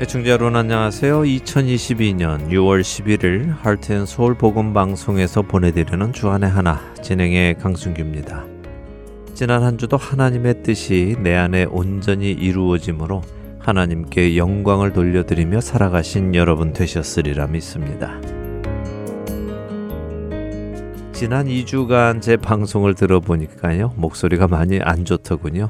애청자 여러분 안녕하세요. 2022년 6월 11일 할트앤서울 복음 방송에서 보내드리는 주안의 하나 진행의 강순규입니다. 지난 한 주도 하나님의 뜻이 내 안에 온전히 이루어짐으로 하나님께 영광을 돌려드리며 살아가신 여러분 되셨으리라 믿습니다. 지난 2주간 제 방송을 들어보니까요 목소리가 많이 안 좋더군요.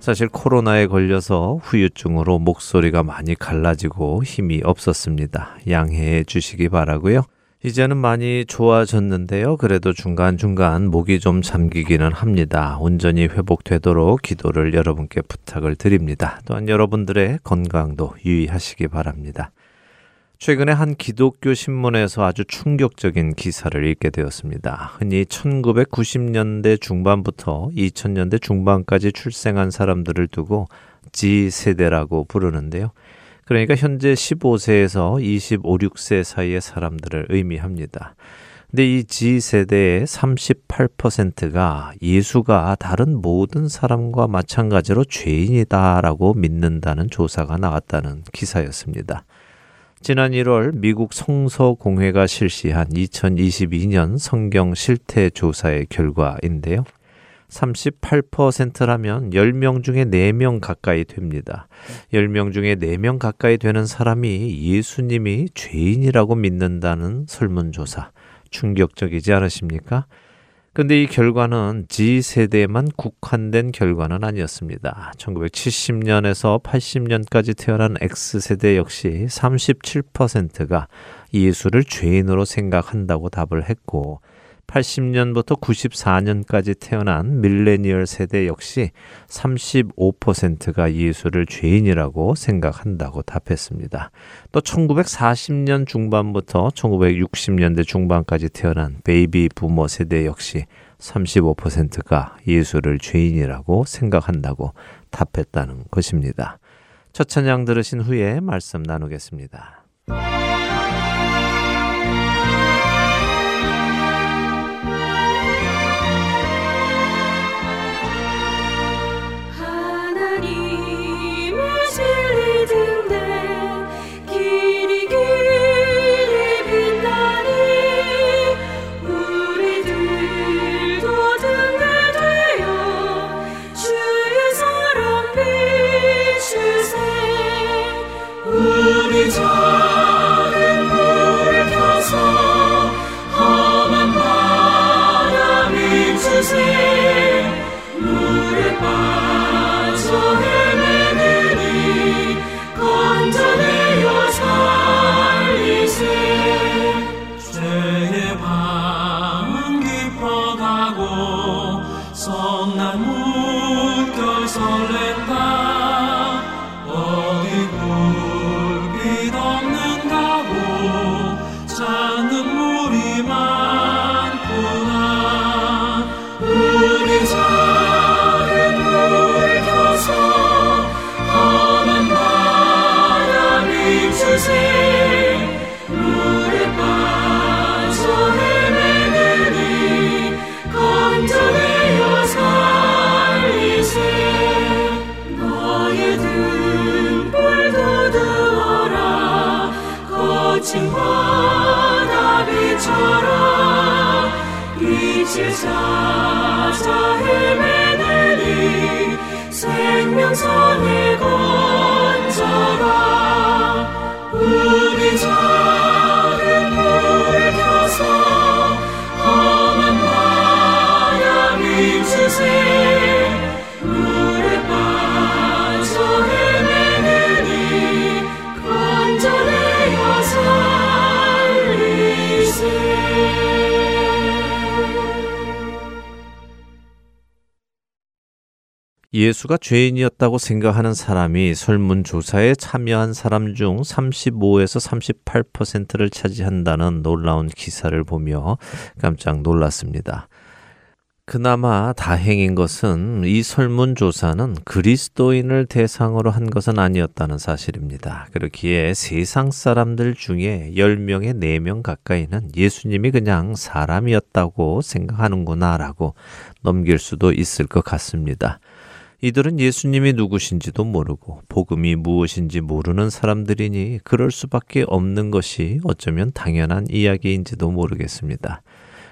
사실 코로나에 걸려서 후유증으로 목소리가 많이 갈라지고 힘이 없었습니다. 양해해 주시기 바라고요. 이제는 많이 좋아졌는데요. 그래도 중간중간 목이 좀 잠기기는 합니다. 온전히 회복되도록 기도를 여러분께 부탁을 드립니다. 또한 여러분들의 건강도 유의하시기 바랍니다. 최근에 한 기독교 신문에서 아주 충격적인 기사를 읽게 되었습니다. 흔히 1990년대 중반부터 2000년대 중반까지 출생한 사람들을 두고 G세대라고 부르는데요. 그러니까 현재 15세에서 25, 6세 사이의 사람들을 의미합니다. 근데 이 G세대의 38%가 예수가 다른 모든 사람과 마찬가지로 죄인이다라고 믿는다는 조사가 나왔다는 기사였습니다. 지난 1월 미국 성서공회가 실시한 2022년 성경 실태 조사의 결과인데요. 38%라면 10명 중에 4명 가까이 됩니다. 10명 중에 4명 가까이 되는 사람이 예수님이 죄인이라고 믿는다는 설문조사. 충격적이지 않으십니까? 근데 이 결과는 G세대에만 국한된 결과는 아니었습니다. 1970년에서 80년까지 태어난 X세대 역시 37%가 예수를 죄인으로 생각한다고 답을 했고 80년부터 94년까지 태어난 밀레니얼 세대 역시 35%가 예수를 죄인이라고 생각한다고 답했습니다. 또 1940년 중반부터 1960년대 중반까지 태어난 베이비 부머 세대 역시 35%가 예수를 죄인이라고 생각한다고 답했다는 것입니다. 첫 찬양 들으신 후에 말씀 나누겠습니다. Jesus, 예수가 죄인이었다고 생각하는 사람이 설문조사에 참여한 사람 중 35에서 38%를 차지한다는 놀라운 기사를 보며 깜짝 놀랐습니다. 그나마 다행인 것은 이 설문조사는 그리스도인을 대상으로 한 것은 아니었다는 사실입니다. 그렇기에 세상 사람들 중에 10명의 4명 가까이는 예수님이 그냥 사람이었다고 생각하는구나 라고 넘길 수도 있을 것 같습니다. 이들은 예수님이 누구신지도 모르고 복음이 무엇인지 모르는 사람들이니 그럴 수밖에 없는 것이 어쩌면 당연한 이야기인지도 모르겠습니다.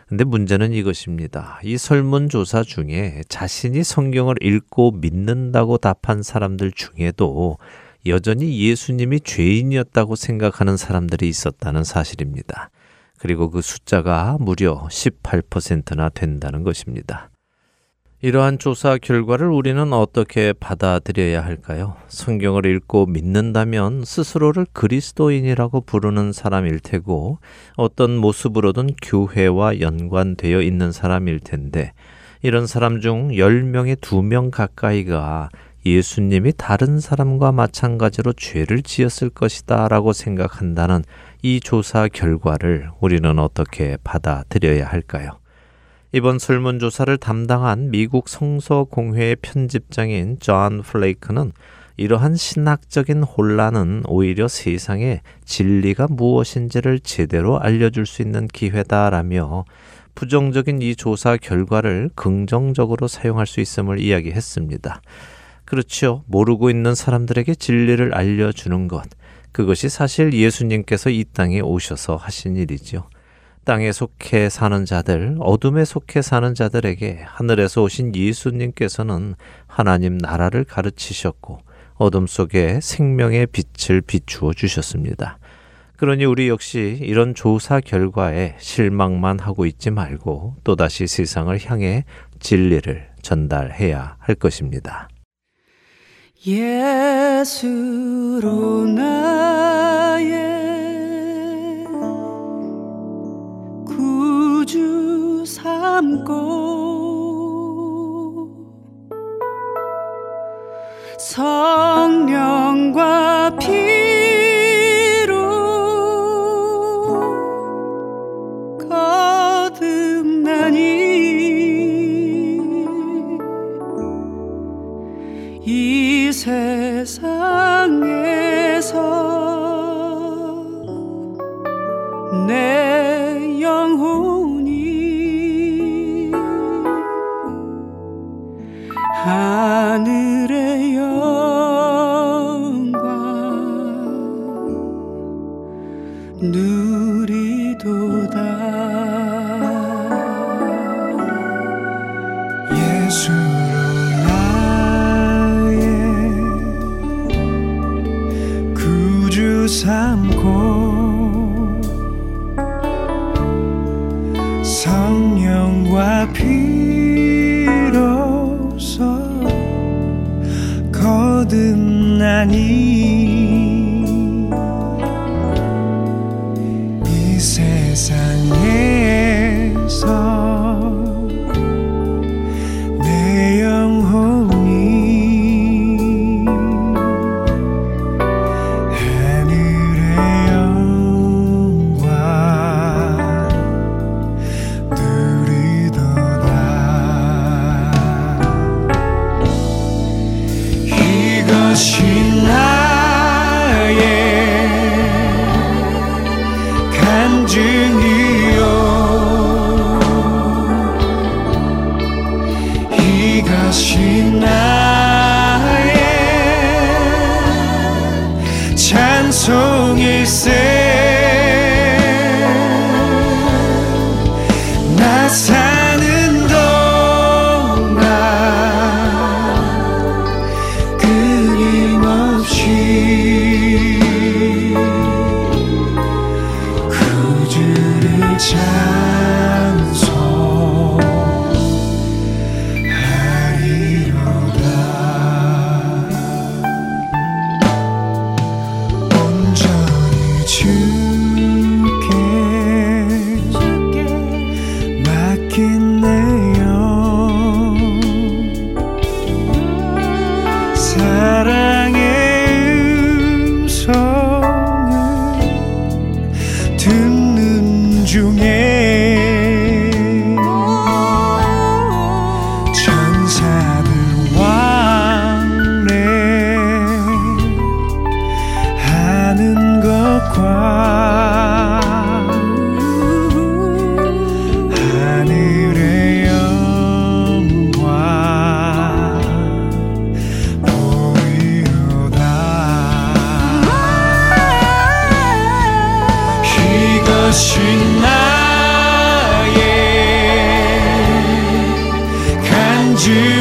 근데 문제는 이것입니다. 이 설문조사 중에 자신이 성경을 읽고 믿는다고 답한 사람들 중에도 여전히 예수님이 죄인이었다고 생각하는 사람들이 있었다는 사실입니다. 그리고 그 숫자가 무려 18%나 된다는 것입니다. 이러한 조사 결과를 우리는 어떻게 받아들여야 할까요? 성경을 읽고 믿는다면 스스로를 그리스도인이라고 부르는 사람일 테고 어떤 모습으로든 교회와 연관되어 있는 사람일 텐데 이런 사람 중 10명의 2명 가까이가 예수님이 다른 사람과 마찬가지로 죄를 지었을 것이다 라고 생각한다는 이 조사 결과를 우리는 어떻게 받아들여야 할까요? 이번 설문조사를 담당한 미국 성서공회의 편집장인 존 플레이크는 이러한 신학적인 혼란은 오히려 세상에 진리가 무엇인지를 제대로 알려줄 수 있는 기회다라며 부정적인 이 조사 결과를 긍정적으로 사용할 수 있음을 이야기했습니다. 그렇죠. 모르고 있는 사람들에게 진리를 알려주는 것. 그것이 사실 예수님께서 이 땅에 오셔서 하신 일이죠. 땅에 속해 사는 자들, 어둠에 속해 사는 자들에게 하늘에서 오신 예수님께서는 하나님 나라를 가르치셨고 어둠 속에 생명의 빛을 비추어 주셨습니다. 그러니 우리 역시 이런 조사 결과에 실망만 하고 있지 말고 또다시 세상을 향해 진리를 전달해야 할 것입니다. 예수로 나의 삼고 성령과 피로 거듭나니 이 세상에서 내 하 세상에서 ti.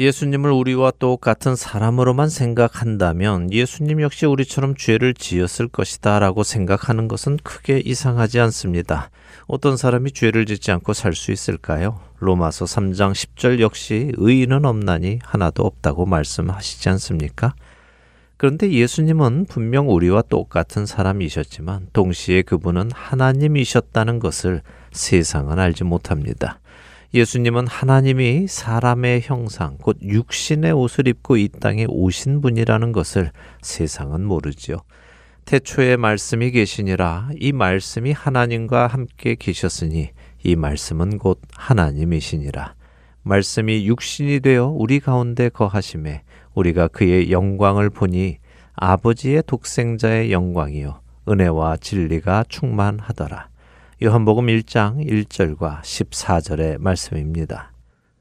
예수님을 우리와 똑같은 사람으로만 생각한다면 예수님 역시 우리처럼 죄를 지었을 것이다 라고 생각하는 것은 크게 이상하지 않습니다. 어떤 사람이 죄를 짓지 않고 살 수 있을까요? 로마서 3장 10절 역시 의인은 없나니 하나도 없다고 말씀하시지 않습니까? 그런데 예수님은 분명 우리와 똑같은 사람이셨지만 동시에 그분은 하나님이셨다는 것을 세상은 알지 못합니다. 예수님은 하나님이 사람의 형상, 곧 육신의 옷을 입고 이 땅에 오신 분이라는 것을 세상은 모르지요. 태초에 말씀이 계시니라 이 말씀이 하나님과 함께 계셨으니 이 말씀은 곧 하나님이시니라. 말씀이 육신이 되어 우리 가운데 거하심에 우리가 그의 영광을 보니 아버지의 독생자의 영광이요 은혜와 진리가 충만하더라. 요한복음 1장 1절과 14절의 말씀입니다.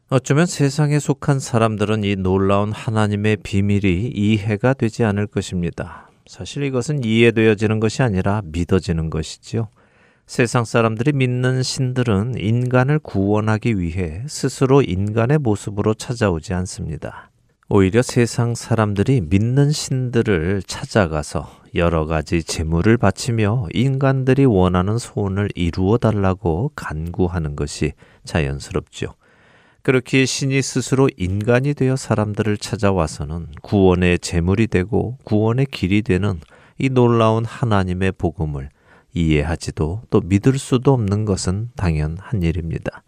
어쩌면 세상에 속한 사람들은 이 놀라운 하나님의 비밀이 이해가 되지 않을 것입니다. 사실 이것은 이해되어지는 것이 아니라 믿어지는 것이지요. 세상 사람들이 믿는 신들은 인간을 구원하기 위해 스스로 인간의 모습으로 찾아오지 않습니다. 오히려 세상 사람들이 믿는 신들을 찾아가서 여러 가지 재물을 바치며 인간들이 원하는 소원을 이루어 달라고 간구하는 것이 자연스럽죠. 그렇게 신이 스스로 인간이 되어 사람들을 찾아와서는 구원의 재물이 되고 구원의 길이 되는 이 놀라운 하나님의 복음을 이해하지도 또 믿을 수도 없는 것은 당연한 일입니다.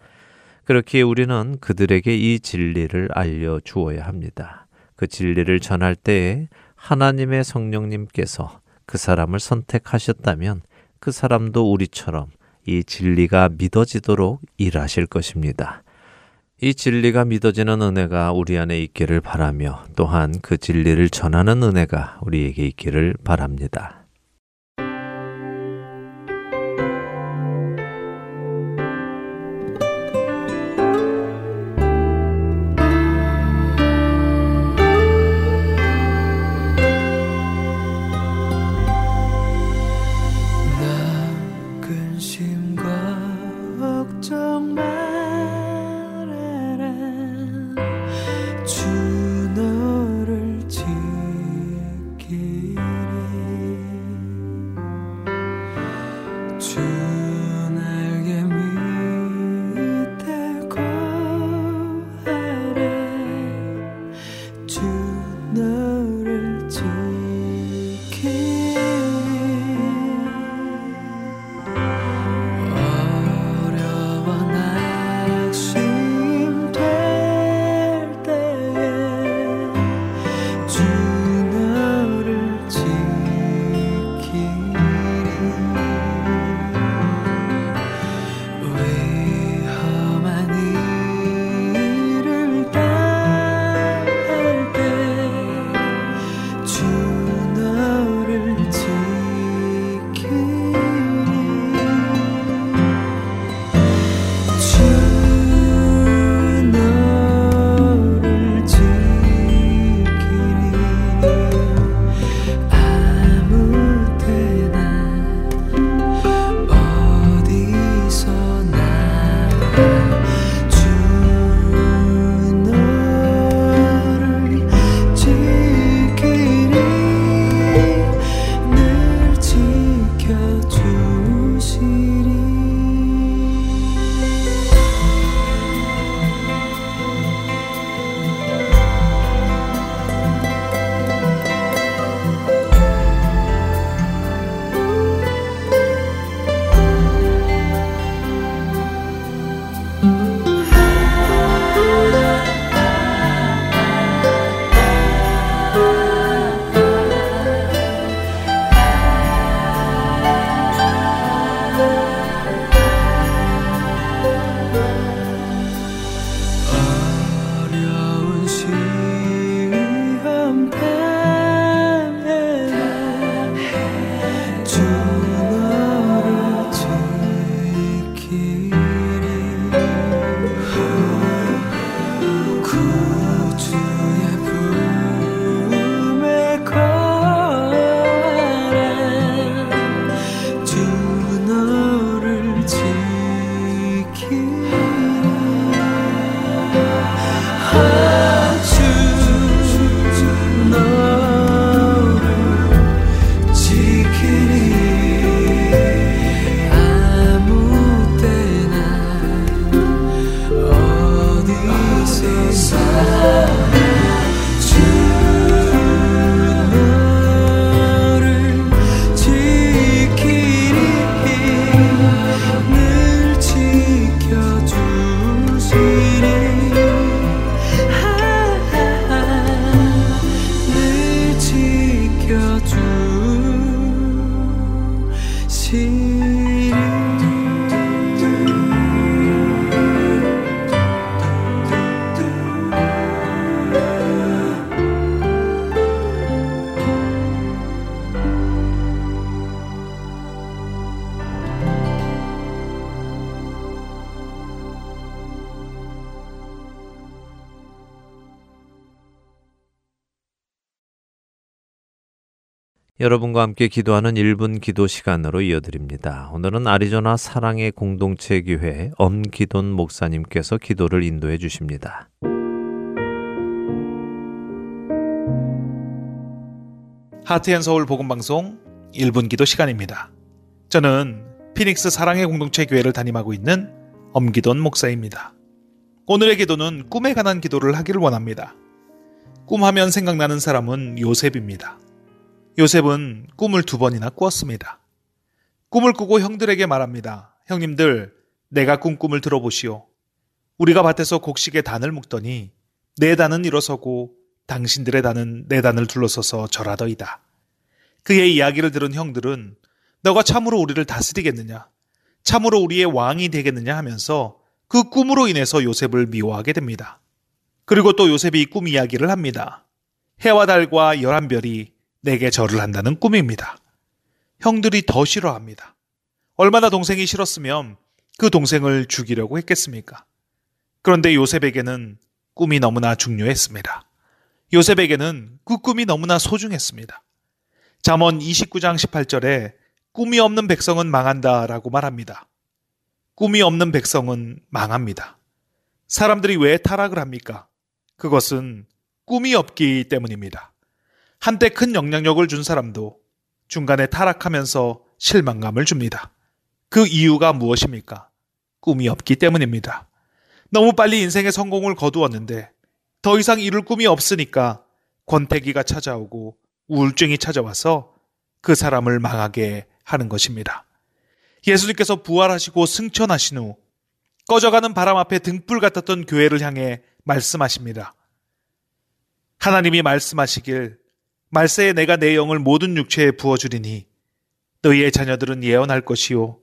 그렇기에 우리는 그들에게 이 진리를 알려 주어야 합니다. 그 진리를 전할 때에 하나님의 성령님께서 그 사람을 선택하셨다면 그 사람도 우리처럼 이 진리가 믿어지도록 일하실 것입니다. 이 진리가 믿어지는 은혜가 우리 안에 있기를 바라며 또한 그 진리를 전하는 은혜가 우리에게 있기를 바랍니다. 여러분과 함께 기도하는 1분 기도 시간으로 이어드립니다. 오늘은 아리조나 사랑의 공동체 교회 엄기돈 목사님께서 기도를 인도해 주십니다. 하트앤 서울 복음 방송 1분 기도 시간입니다. 저는 피닉스 사랑의 공동체 교회를 담임하고 있는 엄기돈 목사입니다. 오늘의 기도는 꿈에 관한 기도를 하기를 원합니다. 꿈하면 생각나는 사람은 요셉입니다. 요셉은 꿈을 두 번이나 꾸었습니다. 꿈을 꾸고 형들에게 말합니다. 형님들, 내가 꾼 꿈을 들어보시오. 우리가 밭에서 곡식의 단을 묶더니 내 단은 일어서고 당신들의 단은 내 단을 둘러서서 절하더이다. 그의 이야기를 들은 형들은 너가 참으로 우리를 다스리겠느냐? 참으로 우리의 왕이 되겠느냐 하면서 그 꿈으로 인해서 요셉을 미워하게 됩니다. 그리고 또 요셉이 꿈 이야기를 합니다. 해와 달과 열한 별이 내게 절을 한다는 꿈입니다. 형들이 더 싫어합니다. 얼마나 동생이 싫었으면 그 동생을 죽이려고 했겠습니까? 그런데 요셉에게는 꿈이 너무나 중요했습니다. 요셉에게는 그 꿈이 너무나 소중했습니다. 잠언 29장 18절에 꿈이 없는 백성은 망한다 라고 말합니다. 꿈이 없는 백성은 망합니다. 사람들이 왜 타락을 합니까? 그것은 꿈이 없기 때문입니다. 한때 큰 영향력을 준 사람도 중간에 타락하면서 실망감을 줍니다. 그 이유가 무엇입니까? 꿈이 없기 때문입니다. 너무 빨리 인생의 성공을 거두었는데 더 이상 이룰 꿈이 없으니까 권태기가 찾아오고 우울증이 찾아와서 그 사람을 망하게 하는 것입니다. 예수님께서 부활하시고 승천하신 후 꺼져가는 바람 앞에 등불 같았던 교회를 향해 말씀하십니다. 하나님이 말씀하시길 말세에 내가 내 영을 모든 육체에 부어주리니 너희의 자녀들은 예언할 것이요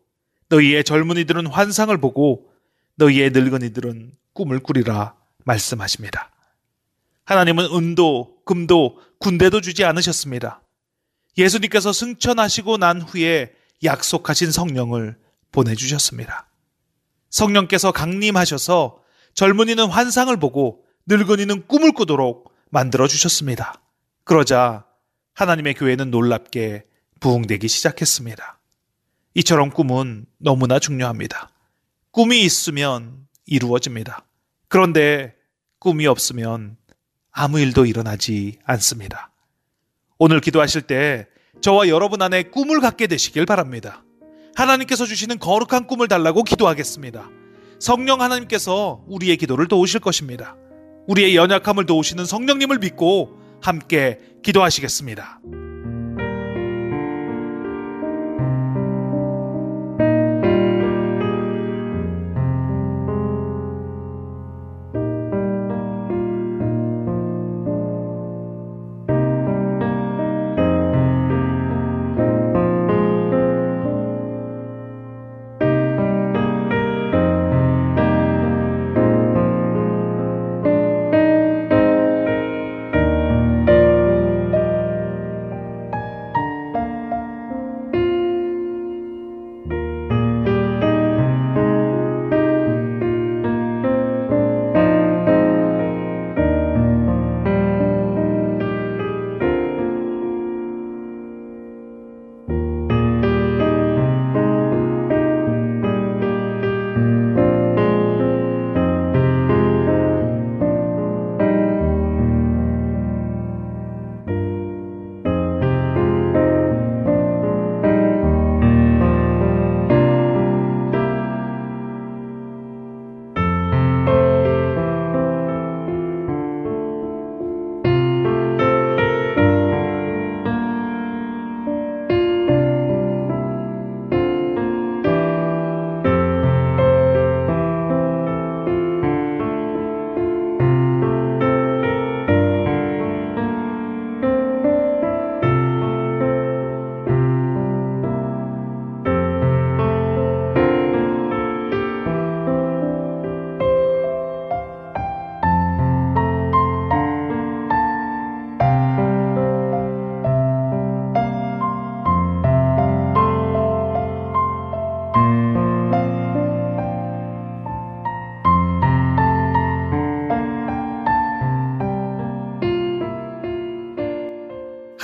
너희의 젊은이들은 환상을 보고 너희의 늙은이들은 꿈을 꾸리라 말씀하십니다. 하나님은 은도, 금도, 군대도 주지 않으셨습니다. 예수님께서 승천하시고 난 후에 약속하신 성령을 보내주셨습니다. 성령께서 강림하셔서 젊은이는 환상을 보고 늙은이는 꿈을 꾸도록 만들어 주셨습니다. 그러자 하나님의 교회는 놀랍게 부흥되기 시작했습니다. 이처럼 꿈은 너무나 중요합니다. 꿈이 있으면 이루어집니다. 그런데 꿈이 없으면 아무 일도 일어나지 않습니다. 오늘 기도하실 때 저와 여러분 안에 꿈을 갖게 되시길 바랍니다. 하나님께서 주시는 거룩한 꿈을 달라고 기도하겠습니다. 성령 하나님께서 우리의 기도를 도우실 것입니다. 우리의 연약함을 도우시는 성령님을 믿고 함께 기도하시겠습니다.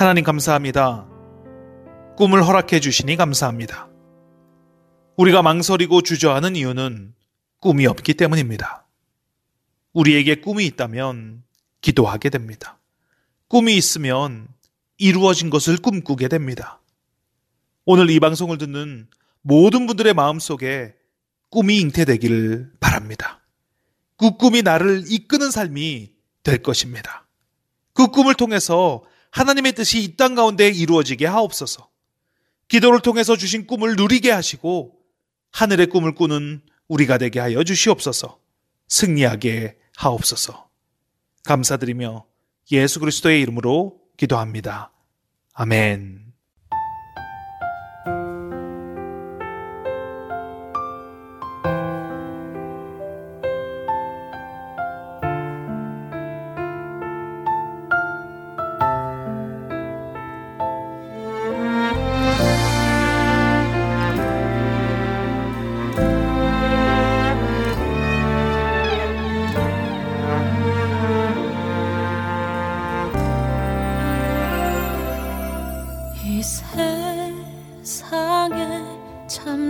하나님 감사합니다. 꿈을 허락해 주시니 감사합니다. 우리가 망설이고 주저하는 이유는 꿈이 없기 때문입니다. 우리에게 꿈이 있다면 기도하게 됩니다. 꿈이 있으면 이루어진 것을 꿈꾸게 됩니다. 오늘 이 방송을 듣는 모든 분들의 마음 속에 꿈이 잉태되기를 바랍니다. 그 꿈이 나를 이끄는 삶이 될 것입니다. 그 꿈을 통해서 하나님의 뜻이 이 땅 가운데 이루어지게 하옵소서. 기도를 통해서 주신 꿈을 누리게 하시고 하늘의 꿈을 꾸는 우리가 되게 하여 주시옵소서. 승리하게 하옵소서. 감사드리며 예수 그리스도의 이름으로 기도합니다. 아멘.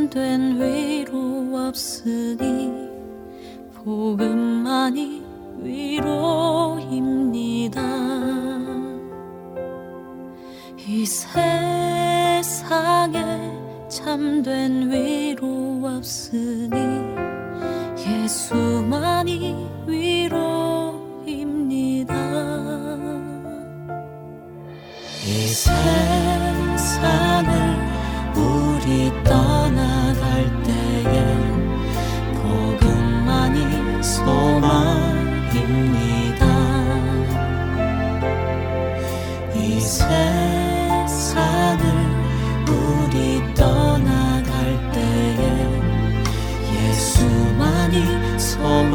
참된 위로 없으니 복음만이 위로입니다. 이 세상에 참된 위로 없으니 예수만이 위로입니다. 이 세상 소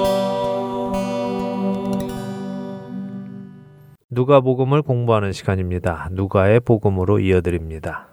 누가복음을 공부하는 시간입니다. 누가의 복음으로 이어드립니다.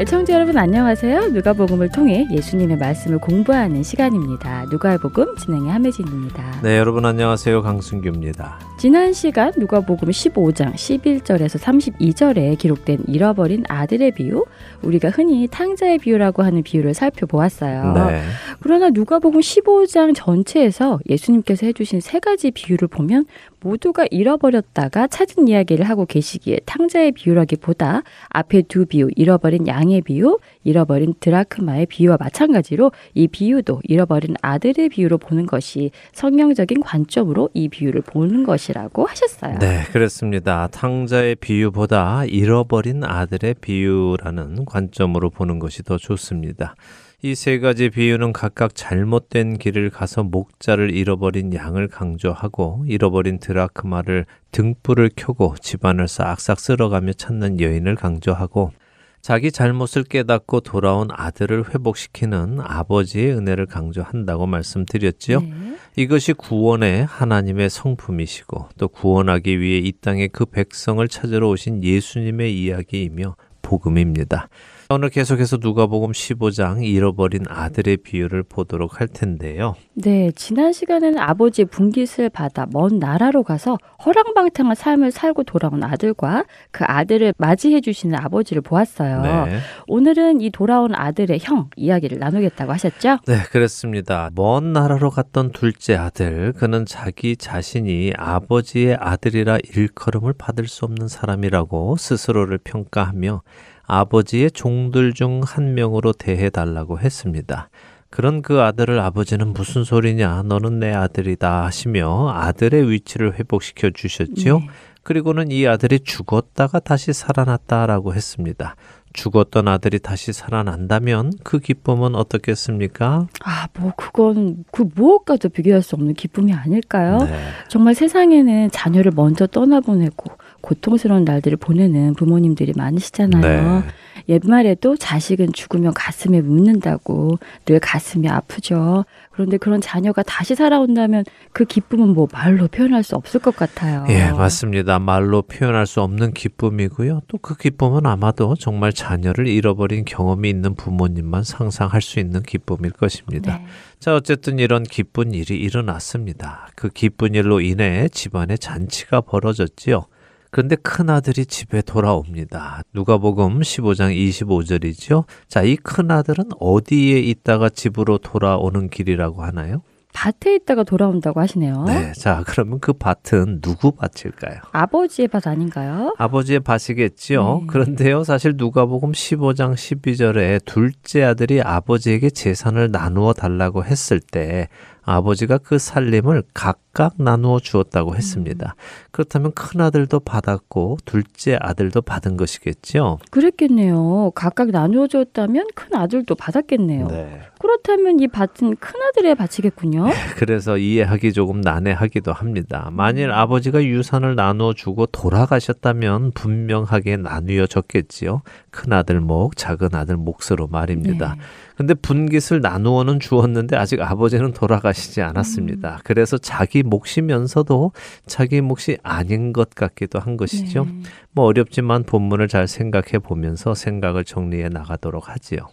애청자 여러분 안녕하세요. 누가복음을 통해 예수님의 말씀을 공부하는 시간입니다. 누가복음 진행의 함혜진입니다. 네, 여러분 안녕하세요. 강순규입니다. 지난 시간 누가복음 15장 11절에서 32절에 기록된 잃어버린 아들의 비유, 우리가 흔히 탕자의 비유라고 하는 비유를 살펴보았어요. 네. 그러나 누가복음 15장 전체에서 예수님께서 해주신 세 가지 비유를 보면 모두가 잃어버렸다가 찾은 이야기를 하고 계시기에 탕자의 비유라기보다 앞에 두 비유, 잃어버린 양의 비유, 잃어버린 드라크마의 비유와 마찬가지로 이 비유도 잃어버린 아들의 비유로 보는 것이 성경적인 관점으로 이 비유를 보는 것이라고 하셨어요. 네, 그렇습니다. 탕자의 비유보다 잃어버린 아들의 비유라는 관점으로 보는 것이 더 좋습니다. 이세 가지 비유는 각각 잘못된 길을 가서 목자를 잃어버린 양을 강조하고 잃어버린 드라크마를 등불을 켜고 집안을 싹싹 쓸어가며 찾는 여인을 강조하고 자기 잘못을 깨닫고 돌아온 아들을 회복시키는 아버지의 은혜를 강조한다고 말씀드렸지요. 네. 이것이 구원의 하나님의 성품이시고 또 구원하기 위해 이 땅에 그 백성을 찾으러 오신 예수님의 이야기이며 복음입니다. 오늘 계속해서 누가복음 15장 잃어버린 아들의 비유를 보도록 할 텐데요. 네, 지난 시간에는 아버지의 분깃을 받아 먼 나라로 가서 허랑방탕한 삶을 살고 돌아온 아들과 그 아들을 맞이해 주시는 아버지를 보았어요. 네. 오늘은 이 돌아온 아들의 형 이야기를 나누겠다고 하셨죠? 네, 그렇습니다. 먼 나라로 갔던 둘째 아들, 그는 자기 자신이 아버지의 아들이라 일컬음을 받을 수 없는 사람이라고 스스로를 평가하며 아버지의 종들 중 한 명으로 대해 달라고 했습니다. 그런 그 아들을 아버지는 무슨 소리냐, 너는 내 아들이다 하시며 아들의 위치를 회복시켜 주셨지요. 네. 그리고는 이 아들이 죽었다가 다시 살아났다라고 했습니다. 죽었던 아들이 다시 살아난다면 그 기쁨은 어떻겠습니까? 아, 뭐 그건 그 무엇과도 비교할 수 없는 기쁨이 아닐까요? 네. 정말 세상에는 자녀를 먼저 떠나보내고 고통스러운 날들을 보내는 부모님들이 많으시잖아요. 네. 옛말에도 자식은 죽으면 가슴에 묻는다고 늘 가슴이 아프죠. 그런데 그런 자녀가 다시 살아온다면 그 기쁨은 뭐 말로 표현할 수 없을 것 같아요. 예, 맞습니다. 말로 표현할 수 없는 기쁨이고요. 또 그 기쁨은 아마도 정말 자녀를 잃어버린 경험이 있는 부모님만 상상할 수 있는 기쁨일 것입니다. 네. 자, 어쨌든 이런 기쁜 일이 일어났습니다. 그 기쁜 일로 인해 집안에 잔치가 벌어졌지요. 그런데 큰아들이 집에 돌아옵니다. 누가복음 15장 25절이죠. 자, 이 큰아들은 어디에 있다가 집으로 돌아오는 길이라고 하나요? 밭에 있다가 돌아온다고 하시네요. 네. 자, 그러면 그 밭은 누구 밭일까요? 아버지의 밭 아닌가요? 아버지의 밭이겠지요. 네. 그런데요, 사실 누가복음 15장 12절에 둘째 아들이 아버지에게 재산을 나누어 달라고 했을 때 아버지가 그 살림을 각각 나누어 주었다고 했습니다. 그렇다면 큰 아들도 받았고 둘째 아들도 받은 것이겠죠. 그랬겠네요. 각각 나누어 줬다면 큰 아들도 받았겠네요. 네. 그렇다면 이 밭은 큰 아들의 밭이겠군요. 그래서 이해하기 조금 난해하기도 합니다. 만일 아버지가 유산을 나누어 주고 돌아가셨다면 분명하게 나누어 졌겠지요. 큰 아들 목, 작은 아들 몫으로 말입니다. 네. 근데 분깃을 나누어는 주었는데 아직 아버지는 돌아가시지 않았습니다. 그래서 자기 몫이면서도 자기 몫이 아닌 것 같기도 한 것이죠. 네. 뭐 어렵지만 본문을 잘 생각해 보면서 생각을 정리해 나가도록 하지요.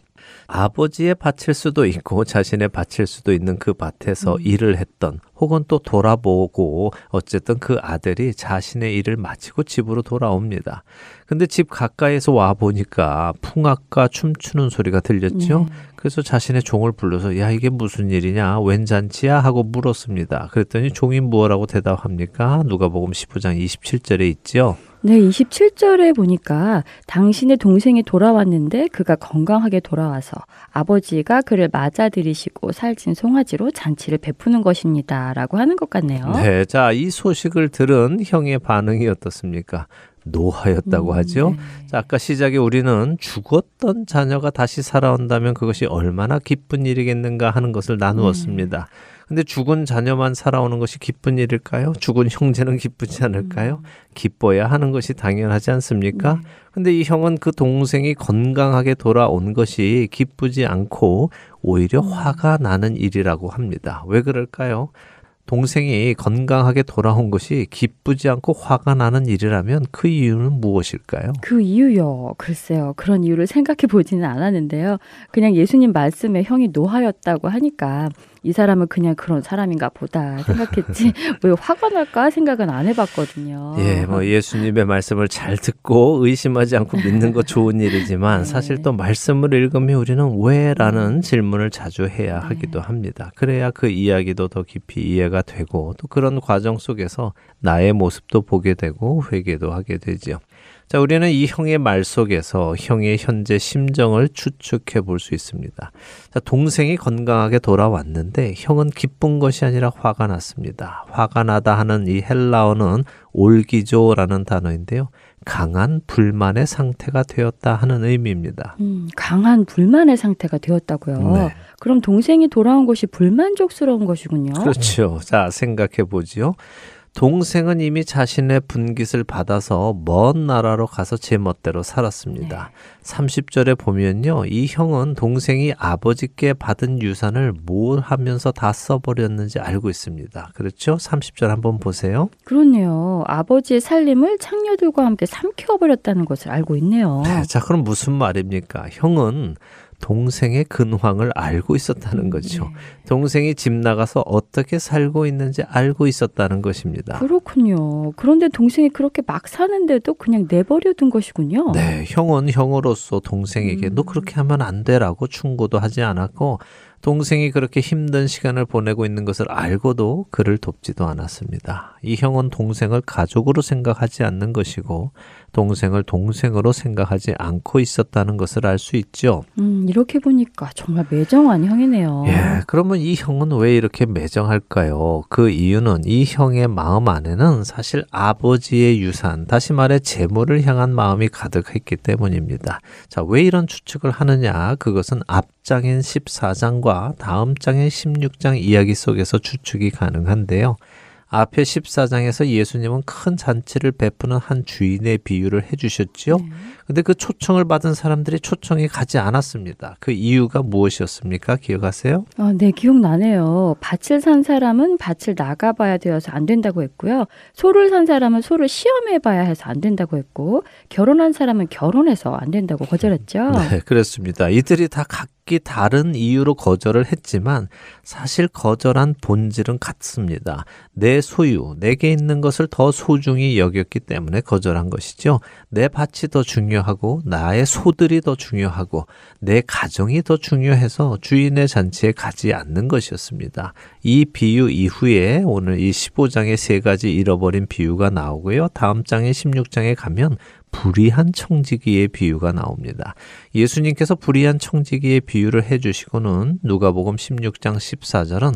아버지의 밭일 수도 있고 자신의 밭일 수도 있는 그 밭에서 음. 일을 했던 혹은 또 돌아보고 어쨌든 그 아들이 자신의 일을 마치고 집으로 돌아옵니다. 근데 집 가까이에서 와 보니까 풍악과 춤추는 소리가 들렸죠. 네. 그래서 자신의 종을 불러서 야 이게 무슨 일이냐 웬 잔치야 하고 물었습니다. 그랬더니 종이 무엇라고 대답합니까? 누가복음 15장 27절에 있죠. 네, 27절에 보니까 당신의 동생이 돌아왔는데 그가 건강하게 돌아와서 아버지가 그를 맞아들이시고 살찐 송아지로 잔치를 베푸는 것입니다. 라고 하는 것 같네요. 네, 자, 이 소식을 들은 형의 반응이 어떻습니까? 노하였다고 음, 하죠. 네. 자, 아까 시작에 우리는 죽었던 자녀가 다시 살아온다면 그것이 얼마나 기쁜 일이겠는가 하는 것을 나누었습니다. 근데 죽은 자녀만 살아오는 것이 기쁜 일일까요? 죽은 형제는 기쁘지 않을까요? 기뻐야 하는 것이 당연하지 않습니까? 근데 이 형은 그 동생이 건강하게 돌아온 것이 기쁘지 않고 오히려 화가 나는 일이라고 합니다. 왜 그럴까요? 동생이 건강하게 돌아온 것이 기쁘지 않고 화가 나는 일이라면 그 이유는 무엇일까요? 그 이유요. 글쎄요. 그런 이유를 생각해 보지는 않았는데요. 그냥 예수님 말씀에 형이 노하였다고 하니까 이 사람은 그냥 그런 사람인가 보다 생각했지. 왜 화가 날까 생각은 안 해봤거든요. 예, 뭐 예수님의 말씀을 잘 듣고 의심하지 않고 믿는 거 좋은 일이지만 네. 사실 또 말씀을 읽으면 우리는 왜라는 질문을 자주 해야 하기도 합니다. 그래야 그 이야기도 더 깊이 이해가 되고 또 그런 과정 속에서 나의 모습도 보게 되고 회개도 하게 되지요. 자, 우리는 이 형의 말 속에서 형의 현재 심정을 추측해 볼 수 있습니다. 자, 동생이 건강하게 돌아왔는데 형은 기쁜 것이 아니라 화가 났습니다. 화가 나다 하는 이 헬라어는 올기조라는 단어인데요. 강한 불만의 상태가 되었다 하는 의미입니다. 음, 강한 불만의 상태가 되었다고요. 네. 그럼 동생이 돌아온 것이 불만족스러운 것이군요. 그렇죠. 자, 생각해 보지요. 동생은 이미 자신의 분깃을 받아서 먼 나라로 가서 제 멋대로 살았습니다. 30절에 보면요. 이 형은 동생이 아버지께 받은 유산을 뭘 하면서 다 써버렸는지 알고 있습니다. 그렇죠? 30절 한번 보세요. 그렇네요. 아버지의 살림을 창녀들과 함께 삼켜버렸다는 것을 알고 있네요. 네, 자, 그럼 무슨 말입니까? 형은 동생의 근황을 알고 있었다는 거죠. 동생이 집 나가서 어떻게 살고 있는지 알고 있었다는 것입니다. 그렇군요. 그런데 동생이 그렇게 막 사는데도 그냥 내버려 둔 것이군요. 네, 형은 형으로서 동생에게 너 그렇게 하면 안 돼라고 충고도 하지 않았고 동생이 그렇게 힘든 시간을 보내고 있는 것을 알고도 그를 돕지도 않았습니다. 이 형은 동생을 가족으로 생각하지 않는 것이고 동생을 동생으로 생각하지 않고 있었다는 것을 알 수 있죠. 음, 이렇게 보니까 정말 매정한 형이네요. 예, 그러면 이 형은 왜 이렇게 매정할까요? 그 이유는 이 형의 마음 안에는 사실 아버지의 유산, 다시 말해 재물을 향한 마음이 가득했기 때문입니다. 자, 왜 이런 추측을 하느냐? 그것은 앞장인 14장과 다음 장인 16장 이야기 속에서 추측이 가능한데요. 앞에 14장에서 예수님은 큰 잔치를 베푸는 한 주인의 비유를 해주셨지요. 근데 그 초청을 받은 사람들이 초청이 가지 않았습니다. 그 이유가 무엇이었습니까? 기억하세요? 아, 네, 기억나네요. 밭을 산 사람은 밭을 나가봐야 되어서 안 된다고 했고요. 소를 산 사람은 소를 시험해봐야 해서 안 된다고 했고, 결혼한 사람은 결혼해서 안 된다고 거절했죠. 네, 그렇습니다. 이들이 다 각기 다른 이유로 거절을 했지만 사실 거절한 본질은 같습니다. 내 소유, 내게 있는 것을 더 소중히 여겼기 때문에 거절한 것이죠. 내 밭이 더 중요 하고 나의 소들이 더 중요하고 내 가정이 더 중요해서 주인의 잔치에 가지 않는 것이었습니다. 이 비유 이후에 오늘 이 15장의 세 가지 잃어버린 비유가 나오고요. 다음 장의 16장에 가면 불의한 청지기의 비유가 나옵니다. 예수님께서 불의한 청지기의 비유를 해 주시고는 누가복음 16장 14절은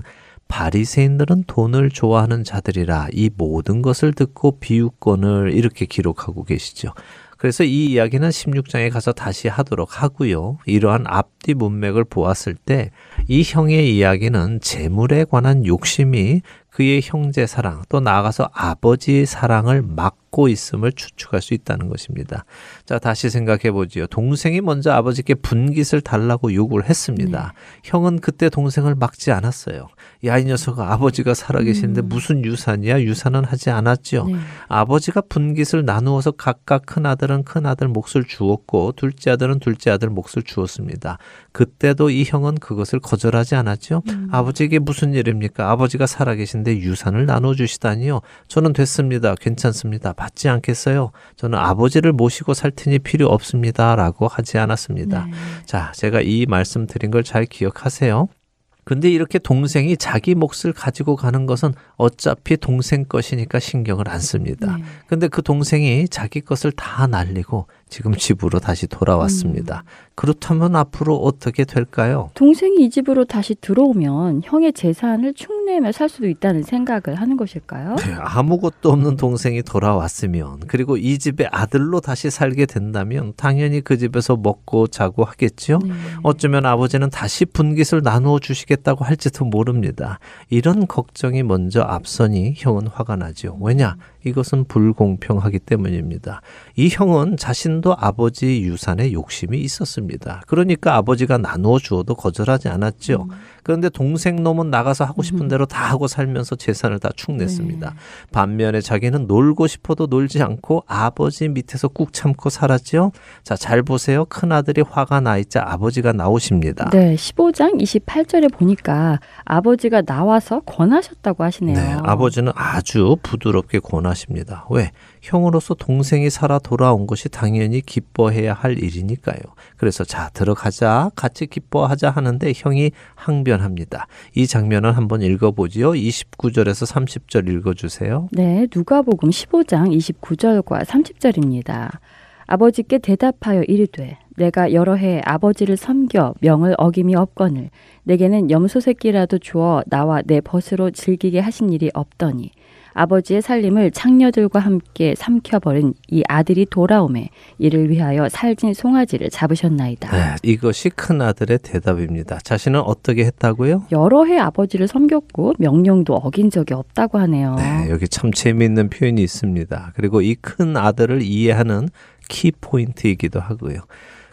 바리새인들은 돈을 좋아하는 자들이라 이 모든 것을 듣고 비유권을 이렇게 기록하고 계시죠. 그래서 이 이야기는 16장에 가서 다시 하도록 하고요. 이러한 앞뒤 문맥을 보았을 때 이 형의 이야기는 재물에 관한 욕심이 그의 형제 사랑 또 나아가서 아버지의 사랑을 막고 있음을 추측할 수 있다는 것입니다. 자, 다시 생각해 보지요. 동생이 먼저 아버지께 분깃을 달라고 요구를 했습니다. 형은 그때 동생을 막지 않았어요. 야, 이 녀석아, 아버지가 살아계시는데 무슨 유산이야? 유산은 하지 않았죠. 네. 아버지가 분깃을 나누어서 각각 큰 아들은 큰 아들 몫을 주었고 둘째 아들은 둘째 아들 몫을 주었습니다. 그때도 이 형은 그것을 거절하지 않았죠. 아버지에게 무슨 일입니까? 아버지가 살아계신 데 유산을 나눠주시다니요. 저는 됐습니다. 괜찮습니다. 받지 않겠어요. 저는 아버지를 모시고 살 테니 필요 없습니다. 라고 하지 않았습니다. 자, 제가 이 말씀 드린 걸 잘 기억하세요. 근데 이렇게 동생이 자기 몫을 가지고 가는 것은 어차피 동생 것이니까 신경을 안 씁니다. 네. 근데 그 동생이 자기 것을 다 날리고 지금 집으로 다시 돌아왔습니다. 그렇다면 앞으로 어떻게 될까요? 동생이 이 집으로 다시 들어오면 형의 재산을 축내며 살 수도 있다는 생각을 하는 것일까요? 네, 아무것도 없는 동생이 돌아왔으면 그리고 이 집의 아들로 다시 살게 된다면 당연히 그 집에서 먹고 자고 하겠죠. 네. 어쩌면 아버지는 다시 분깃을 나누어 주시겠다고 할지도 모릅니다. 이런 걱정이 먼저 앞서니 형은 화가 나죠. 왜냐? 이것은 불공평하기 때문입니다. 이 형은 자신도 아버지 유산에 욕심이 있었습니다. 그러니까 아버지가 나누어 주어도 거절하지 않았죠. 그런데 동생 놈은 나가서 하고 싶은 대로 다 하고 살면서 재산을 다 축냈습니다. 반면에 자기는 놀고 싶어도 놀지 않고 아버지 밑에서 꾹 참고 살았죠. 자, 잘 보세요. 큰 아들이 화가 나 있자 아버지가 나오십니다. 네, 15장 28절에 보니까 아버지가 나와서 권하셨다고 하시네요. 네, 아버지는 아주 부드럽게 권하십니다. 왜? 형으로서 동생이 살아 돌아온 것이 당연히 기뻐해야 할 일이니까요. 그래서 자, 들어가자. 같이 기뻐하자 하는데 형이 항변합니다. 이 장면을 한번 읽어보지요. 29절에서 30절 읽어주세요. 네, 누가복음 15장 29절과 30절입니다. 아버지께 대답하여 이르되 내가 여러 해 아버지를 섬겨 명을 어김이 없거늘 내게는 염소 새끼라도 주어 나와 내 벗으로 즐기게 하신 일이 없더니 아버지의 살림을 창녀들과 함께 삼켜버린 이 아들이 돌아오매 이를 위하여 살진 송아지를 잡으셨나이다. 네, 이것이 큰 아들의 대답입니다. 자신은 어떻게 했다고요? 여러 해 아버지를 섬겼고 명령도 어긴 적이 없다고 하네요. 네, 여기 참 재미있는 표현이 있습니다. 그리고 이 큰 아들을 이해하는 키 포인트이기도 하고요.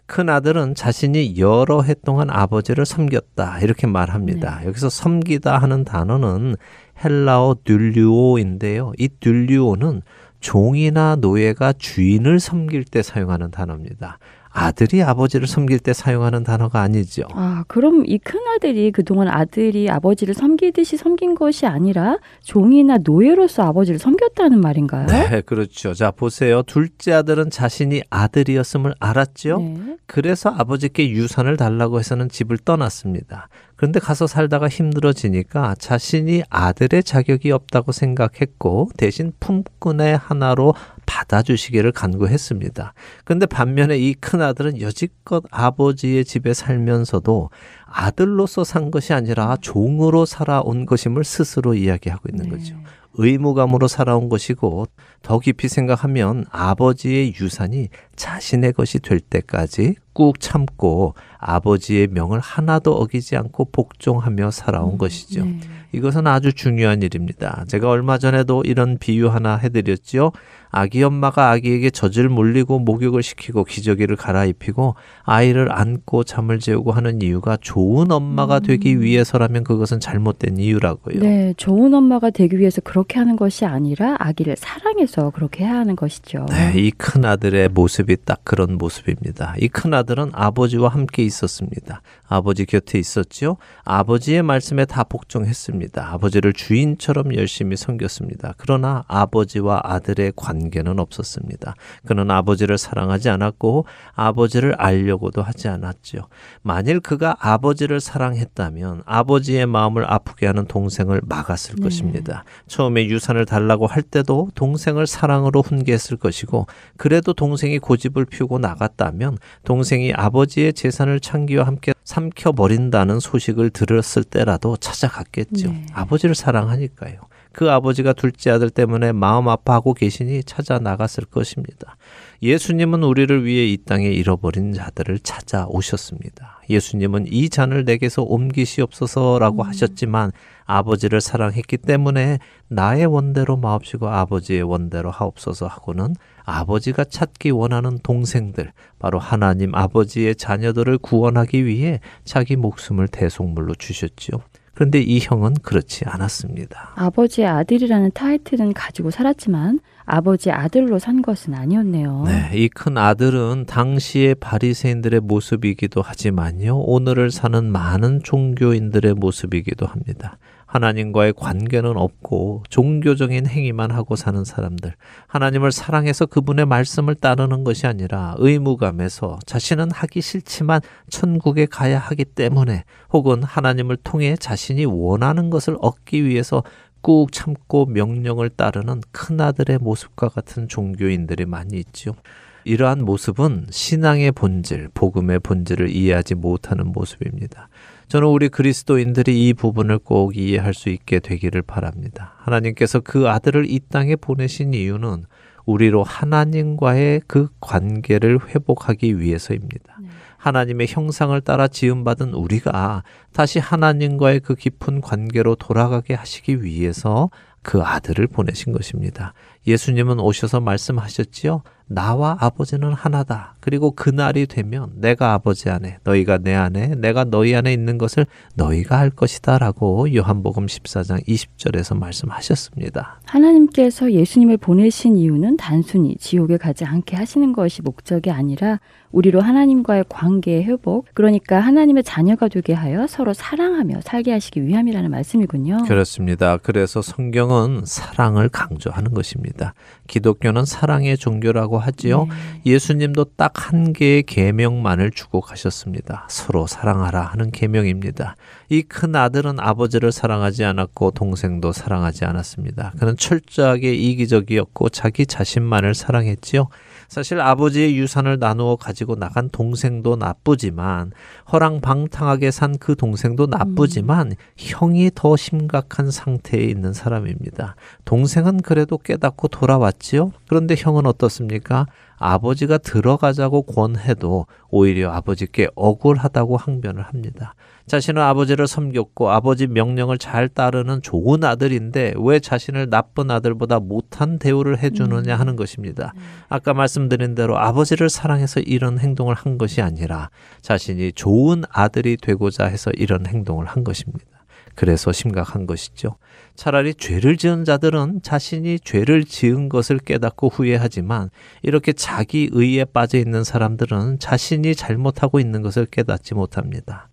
큰 아들은 자신이 여러 해 동안 아버지를 섬겼다 이렇게 말합니다. 여기서 섬기다 하는 단어는 헬라어 듈류오인데요. 이 듈류오는 종이나 노예가 주인을 섬길 때 사용하는 단어입니다. 아들이 아버지를 섬길 때 사용하는 단어가 아니죠. 아, 그럼 이 큰 아들이 그동안 아들이 아버지를 섬기듯이 섬긴 것이 아니라 종이나 노예로서 아버지를 섬겼다는 말인가요? 네, 그렇죠. 자, 보세요. 둘째 아들은 자신이 아들이었음을 알았죠. 네. 그래서 아버지께 유산을 달라고 해서는 집을 떠났습니다. 그런데 가서 살다가 힘들어지니까 자신이 아들의 자격이 없다고 생각했고 대신 품꾼의 하나로 받아주시기를 간구했습니다. 그런데 반면에 이 큰 아들은 여지껏 아버지의 집에 살면서도 아들로서 산 것이 아니라 종으로 살아온 것임을 스스로 이야기하고 있는 거죠. 의무감으로 살아온 것이고 더 깊이 생각하면 아버지의 유산이 자신의 것이 될 때까지 꾹 참고 아버지의 명을 하나도 어기지 않고 복종하며 살아온 것이죠. 네. 이것은 아주 중요한 일입니다. 제가 얼마 전에도 이런 비유 하나 해드렸죠. 아기 엄마가 아기에게 젖을 물리고 목욕을 시키고 기저귀를 갈아입히고 아이를 안고 잠을 재우고 하는 이유가 좋은 엄마가 되기 위해서라면 그것은 잘못된 이유라고요. 네, 좋은 엄마가 되기 위해서 그렇게 하는 것이 아니라 아기를 사랑해서 그렇게 해야 하는 것이죠. 네, 이 큰 아들의 모습이 딱 그런 모습입니다. 이 큰 아들은 아버지와 함께 있었습니다. 아버지 곁에 있었지요. 아버지의 말씀에 다 복종했습니다. 아버지를 주인처럼 열심히 섬겼습니다. 그러나 아버지와 아들의 관 계는 없었습니다. 그는 아버지를 사랑하지 않았고 아버지를 알려고도 하지 않았죠. 만일 그가 아버지를 사랑했다면 아버지의 마음을 아프게 하는 동생을 막았을 네. 것입니다. 처음에 유산을 달라고 할 때도 동생을 사랑으로 훈계했을 것이고 그래도 동생이 고집을 피우고 나갔다면 동생이 아버지의 재산을 창기와 함께 삼켜버린다는 소식을 들었을 때라도 찾아갔겠죠. 네. 아버지를 사랑하니까요. 그 아버지가 둘째 아들 때문에 마음 아파하고 계시니 찾아 나갔을 것입니다. 예수님은 우리를 위해 이 땅에 잃어버린 자들을 찾아오셨습니다. 예수님은 이 잔을 내게서 옮기시옵소서라고 하셨지만 아버지를 사랑했기 때문에 나의 원대로 마옵시고 아버지의 원대로 하옵소서 하고는 아버지가 찾기 원하는 동생들, 바로 하나님 아버지의 자녀들을 구원하기 위해 자기 목숨을 대속물로 주셨지요. 그런데 이 형은 그렇지 않았습니다. 아버지의 아들이라는 타이틀은 가지고 살았지만 아버지 아들로 산 것은 아니었네요. 네, 이 큰 아들은 당시의 바리새인들의 모습이기도 하지만요. 오늘을 사는 많은 종교인들의 모습이기도 합니다. 하나님과의 관계는 없고 종교적인 행위만 하고 사는 사람들. 하나님을 사랑해서 그분의 말씀을 따르는 것이 아니라 의무감에서 자신은 하기 싫지만 천국에 가야 하기 때문에 혹은 하나님을 통해 자신이 원하는 것을 얻기 위해서 꾹 참고 명령을 따르는 큰아들의 모습과 같은 종교인들이 많이 있죠. 이러한 모습은 신앙의 본질, 복음의 본질을 이해하지 못하는 모습입니다. 저는 우리 그리스도인들이 이 부분을 꼭 이해할 수 있게 되기를 바랍니다. 하나님께서 그 아들을 이 땅에 보내신 이유는 우리로 하나님과의 그 관계를 회복하기 위해서입니다. 네. 하나님의 형상을 따라 지음받은 우리가 다시 하나님과의 그 깊은 관계로 돌아가게 하시기 위해서 그 아들을 보내신 것입니다. 예수님은 오셔서 말씀하셨지요. 나와 아버지는 하나다. 그리고 그날이 되면 내가 아버지 안에, 너희가 내 안에, 내가 너희 안에 있는 것을 너희가 할 것이다. 라고 요한복음 14장 20절에서 말씀하셨습니다. 하나님께서 예수님을 보내신 이유는 단순히 지옥에 가지 않게 하시는 것이 목적이 아니라 우리로 하나님과의 관계의 회복, 그러니까 하나님의 자녀가 되게 하여 서로 사랑하며 살게 하시기 위함이라는 말씀이군요. 그렇습니다. 그래서 성경은 사랑을 강조하는 것입니다. 기독교는 사랑의 종교라고 하지요. 네. 예수님도 딱 한 개의 계명만을 주고 가셨습니다. 서로 사랑하라 하는 계명입니다. 이 큰 아들은 아버지를 사랑하지 않았고 동생도 사랑하지 않았습니다. 그는 철저하게 이기적이었고 자기 자신만을 사랑했지요. 사실 아버지의 유산을 나누어 가지고 나간 동생도 나쁘지만 허랑방탕하게 산 그 동생도 나쁘지만 음. 형이 더 심각한 상태에 있는 사람입니다. 동생은 그래도 깨닫고 돌아왔지요. 그런데 형은 어떻습니까? 아버지가 들어가자고 권해도 오히려 아버지께 억울하다고 항변을 합니다. 자신은 아버지를 섬겼고 아버지 명령을 잘 따르는 좋은 아들인데 왜 자신을 나쁜 아들보다 못한 대우를 해주느냐 음. 하는 것입니다. 음. 아까 말씀드린 대로 아버지를 사랑해서 이런 행동을 한 것이 아니라 자신이 좋은 아들이 되고자 해서 이런 행동을 한 것입니다. 그래서 심각한 것이죠. 차라리 죄를 지은 자들은 자신이 죄를 지은 것을 깨닫고 후회하지만 이렇게 자기 의에 빠져 있는 사람들은 자신이 잘못하고 있는 것을 깨닫지 못합니다.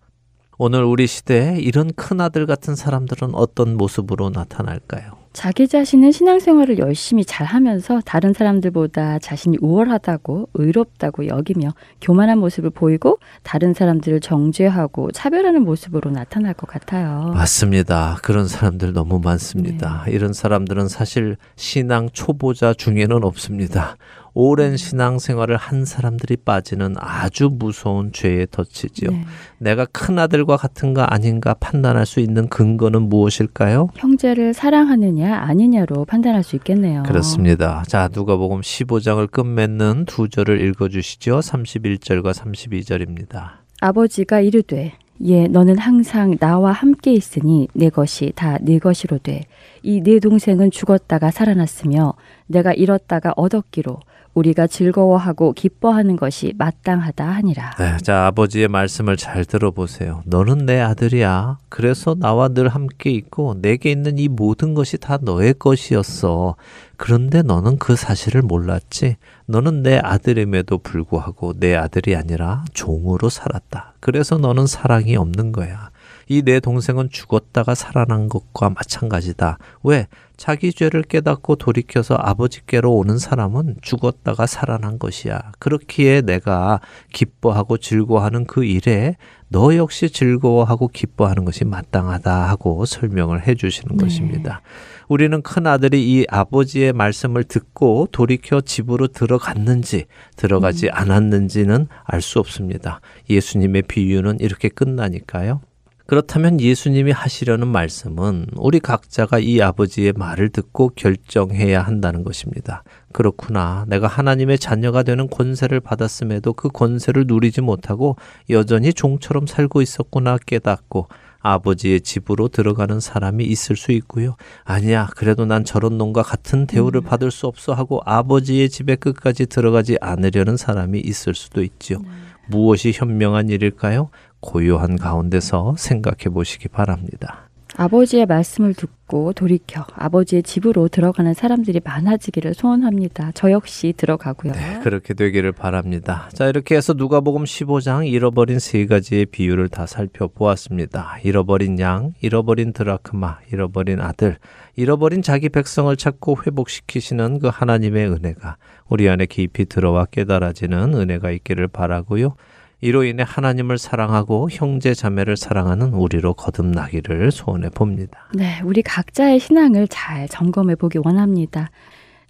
오늘 우리 시대에 이런 큰아들 같은 사람들은 어떤 모습으로 나타날까요? 자기 자신은 신앙생활을 열심히 잘 하면서 다른 사람들보다 자신이 우월하다고 의롭다고 여기며 교만한 모습을 보이고 다른 사람들을 정죄하고 차별하는 모습으로 나타날 것 같아요. 맞습니다. 그런 사람들 너무 많습니다. 네. 이런 사람들은 사실 신앙 초보자 중에는 없습니다. 오랜 음. 신앙생활을 한 사람들이 빠지는 아주 무서운 죄에 덫이지요. 네. 내가 큰 아들과 같은가 아닌가 판단할 수 있는 근거는 무엇일까요? 형제를 사랑하느냐 아니냐로 판단할 수 있겠네요. 그렇습니다. 자, 누가복음 15장을 끝맺는 두 절을 읽어 주시죠. 31절과 32절입니다. 아버지가 이르되 예, 너는 항상 나와 함께 있으니 내 것이 다 내 것이로 돼. 이 내 동생은 죽었다가 살아났으며 내가 잃었다가 얻었기로 우리가 즐거워하고 기뻐하는 것이 마땅하다 하니라. 네, 자 아버지의 말씀을 잘 들어보세요. 너는 내 아들이야. 그래서 나와 늘 함께 있고 내게 있는 이 모든 것이 다 너의 것이었어. 그런데 너는 그 사실을 몰랐지. 너는 내 아들임에도 불구하고 내 아들이 아니라 종으로 살았다. 그래서 너는 사랑이 없는 거야. 이 내 동생은 죽었다가 살아난 것과 마찬가지다. 왜? 자기 죄를 깨닫고 돌이켜서 아버지께로 오는 사람은 죽었다가 살아난 것이야. 그렇기에 내가 기뻐하고 즐거워하는 그 일에 너 역시 즐거워하고 기뻐하는 것이 마땅하다 하고 설명을 해 주시는 네. 것입니다. 우리는 큰 아들이 이 아버지의 말씀을 듣고 돌이켜 집으로 들어갔는지 들어가지 음. 않았는지는 알 수 없습니다. 예수님의 비유는 이렇게 끝나니까요. 그렇다면 예수님이 하시려는 말씀은 우리 각자가 이 아버지의 말을 듣고 결정해야 한다는 것입니다. 그렇구나. 내가 하나님의 자녀가 되는 권세를 받았음에도 그 권세를 누리지 못하고 여전히 종처럼 살고 있었구나 깨닫고 아버지의 집으로 들어가는 사람이 있을 수 있고요. 아니야, 그래도 난 저런 놈과 같은 대우를 음. 받을 수 없어 하고 아버지의 집에 끝까지 들어가지 않으려는 사람이 있을 수도 있지요. 네. 무엇이 현명한 일일까요? 고요한 가운데서 생각해 보시기 바랍니다. 아버지의 말씀을 듣고 돌이켜 아버지의 집으로 들어가는 사람들이 많아지기를 소원합니다. 저 역시 들어가고요. 네, 그렇게 되기를 바랍니다. 자, 이렇게 해서 누가복음 15장 잃어버린 세 가지의 비유를 다 살펴보았습니다. 잃어버린 양, 잃어버린 드라크마, 잃어버린 아들, 잃어버린 자기 백성을 찾고 회복시키시는 그 하나님의 은혜가 우리 안에 깊이 들어와 깨달아지는 은혜가 있기를 바라고요. 이로 인해 하나님을 사랑하고 형제 자매를 사랑하는 우리로 거듭나기를 소원해 봅니다. 네, 우리 각자의 신앙을 잘 점검해 보기 원합니다.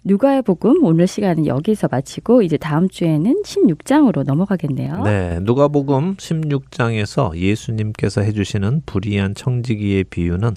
누가의 복음 오늘 시간은 여기서 마치고 이제 다음 주에는 16장으로 넘어가겠네요. 네, 누가복음 16장에서 예수님께서 해주시는 불의한 청지기의 비유는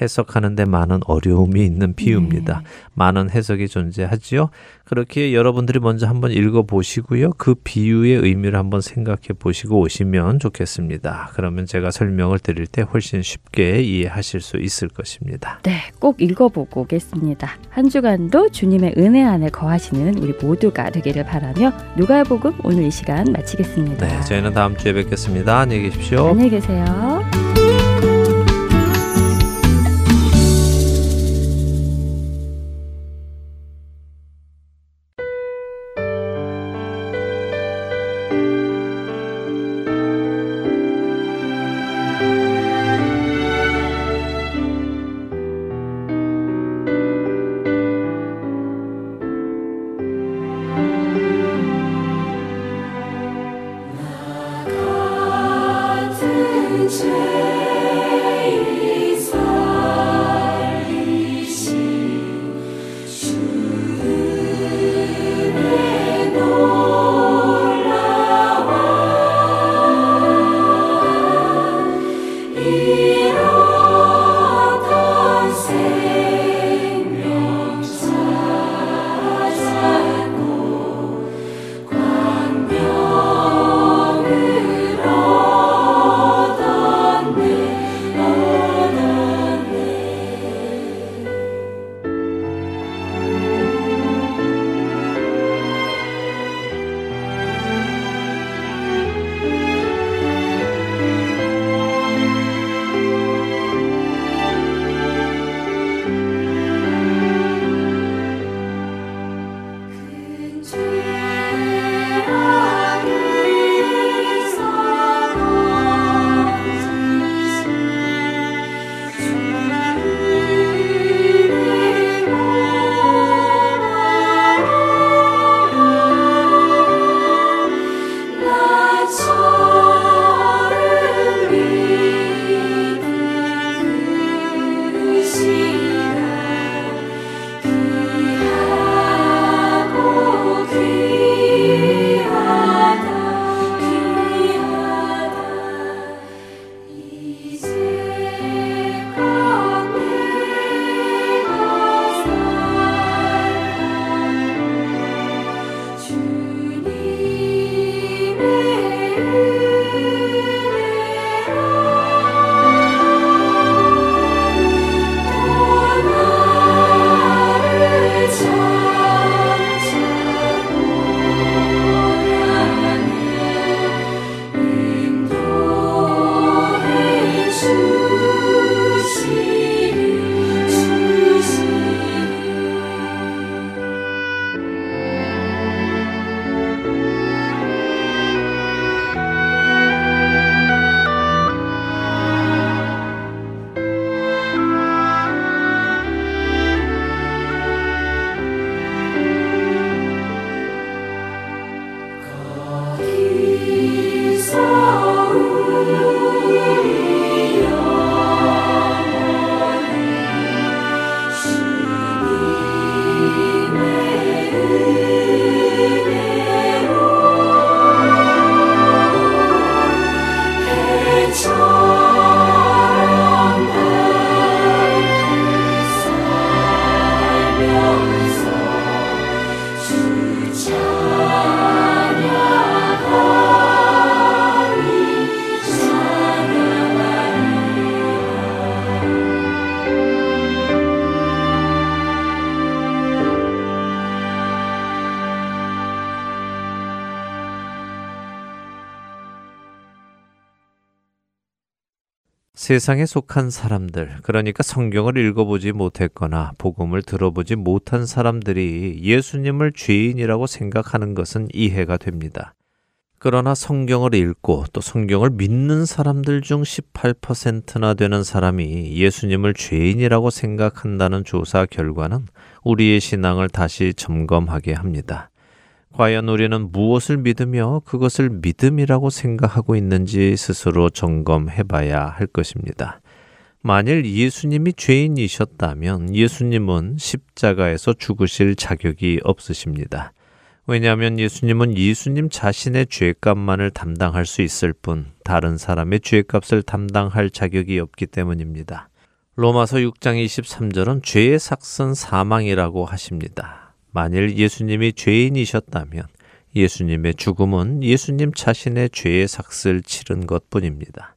해석하는 데 많은 어려움이 있는 비유입니다. 네. 많은 해석이 존재하지요. 그렇게 여러분들이 먼저 한번 읽어 보시고요. 그 비유의 의미를 한번 생각해 보시고 오시면 좋겠습니다. 그러면 제가 설명을 드릴 때 훨씬 쉽게 이해하실 수 있을 것입니다. 네, 꼭 읽어 보고 오겠습니다. 한 주간도 주님의 은혜 안에 거하시는 우리 모두가 되기를 바라며 누가의 복음 오늘 이 시간 마치겠습니다. 네, 저희는 다음 주에 뵙겠습니다. 안녕히 계십시오. 안녕히 계세요. 세상에 속한 사람들, 그러니까 성경을 읽어보지 못했거나 복음을 들어보지 못한 사람들이 예수님을 죄인이라고 생각하는 것은 이해가 됩니다. 그러나 성경을 읽고 또 성경을 믿는 사람들 중 18%나 되는 사람이 예수님을 죄인이라고 생각한다는 조사 결과는 우리의 신앙을 다시 점검하게 합니다. 과연 우리는 무엇을 믿으며 그것을 믿음이라고 생각하고 있는지 스스로 점검해 봐야 할 것입니다. 만일 예수님이 죄인이셨다면 예수님은 십자가에서 죽으실 자격이 없으십니다. 왜냐하면 예수님은 예수님 자신의 죄값만을 담당할 수 있을 뿐 다른 사람의 죄값을 담당할 자격이 없기 때문입니다. 로마서 6장 23절은 죄의 삭은 사망이라고 하십니다. 만일 예수님이 죄인이셨다면 예수님의 죽음은 예수님 자신의 죄의 삭슬 치른 것 뿐입니다.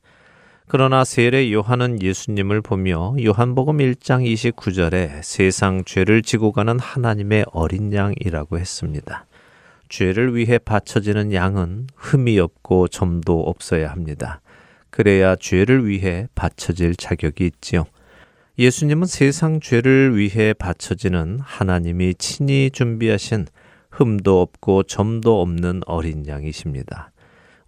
그러나 세례 요한은 예수님을 보며 요한복음 1장 29절에 세상 죄를 지고 가는 하나님의 어린 양이라고 했습니다. 죄를 위해 바쳐지는 양은 흠이 없고 점도 없어야 합니다. 그래야 죄를 위해 바쳐질 자격이 있지요. 예수님은 세상 죄를 위해 바쳐지는 하나님이 친히 준비하신 흠도 없고 점도 없는 어린 양이십니다.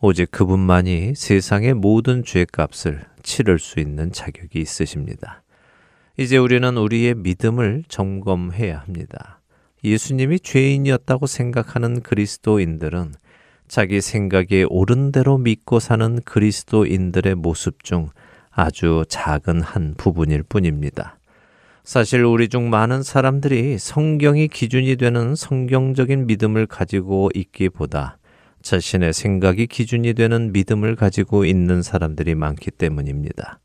오직 그분만이 세상의 모든 죄값을 치를 수 있는 자격이 있으십니다. 이제 우리는 우리의 믿음을 점검해야 합니다. 예수님이 죄인이었다고 생각하는 그리스도인들은 자기 생각에 옳은 대로 믿고 사는 그리스도인들의 모습 중 아주 작은 한 부분일 뿐입니다. 사실 우리 중 많은 사람들이 성경이 기준이 되는 성경적인 믿음을 가지고 있기보다 자신의 생각이 기준이 되는 믿음을 가지고 있는 사람들이 많기 때문입니다.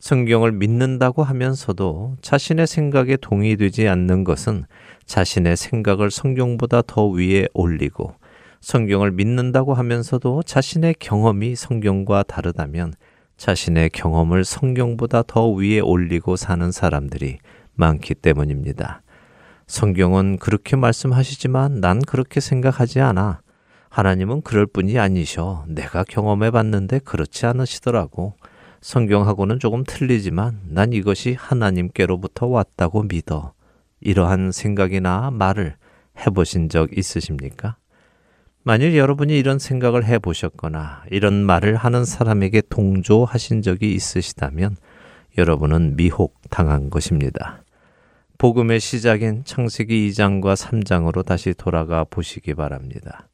성경을 믿는다고 하면서도 자신의 생각에 동의되지 않는 것은 자신의 생각을 성경보다 더 위에 올리고 성경을 믿는다고 하면서도 자신의 경험이 성경과 다르다면 자신의 경험을 성경보다 더 위에 올리고 사는 사람들이 많기 때문입니다. 성경은 그렇게 말씀하시지만 난 그렇게 생각하지 않아. 하나님은 그럴 뿐이 아니셔. 내가 경험해 봤는데 그렇지 않으시더라고. 성경하고는 조금 틀리지만 난 이것이 하나님께로부터 왔다고 믿어. 이러한 생각이나 말을 해보신 적 있으십니까? 만일 여러분이 이런 생각을 해 보셨거나 이런 말을 하는 사람에게 동조하신 적이 있으시다면 여러분은 미혹 당한 것입니다. 복음의 시작인 창세기 2장과 3장으로 다시 돌아가 보시기 바랍니다.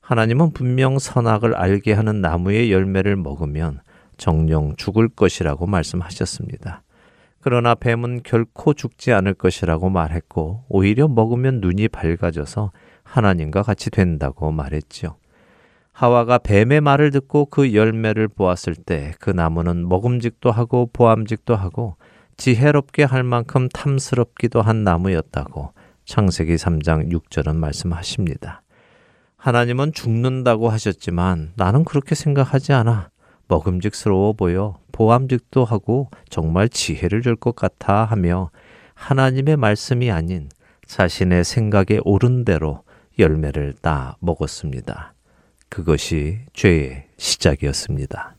하나님은 분명 선악을 알게 하는 나무의 열매를 먹으면 정령 죽을 것이라고 말씀하셨습니다. 그러나 뱀은 결코 죽지 않을 것이라고 말했고 오히려 먹으면 눈이 밝아져서 하나님과 같이 된다고 말했지요. 하와가 뱀의 말을 듣고 그 열매를 보았을 때 그 나무는 먹음직도 하고 보암직도 하고 지혜롭게 할 만큼 탐스럽기도 한 나무였다고 창세기 3장 6절은 말씀하십니다. 하나님은 죽는다고 하셨지만 나는 그렇게 생각하지 않아. 먹음직스러워 보여 보암직도 하고 정말 지혜를 줄 것 같아 하며 하나님의 말씀이 아닌 자신의 생각에 옳은 대로 열매를 따 먹었습니다. 그것이 죄의 시작이었습니다.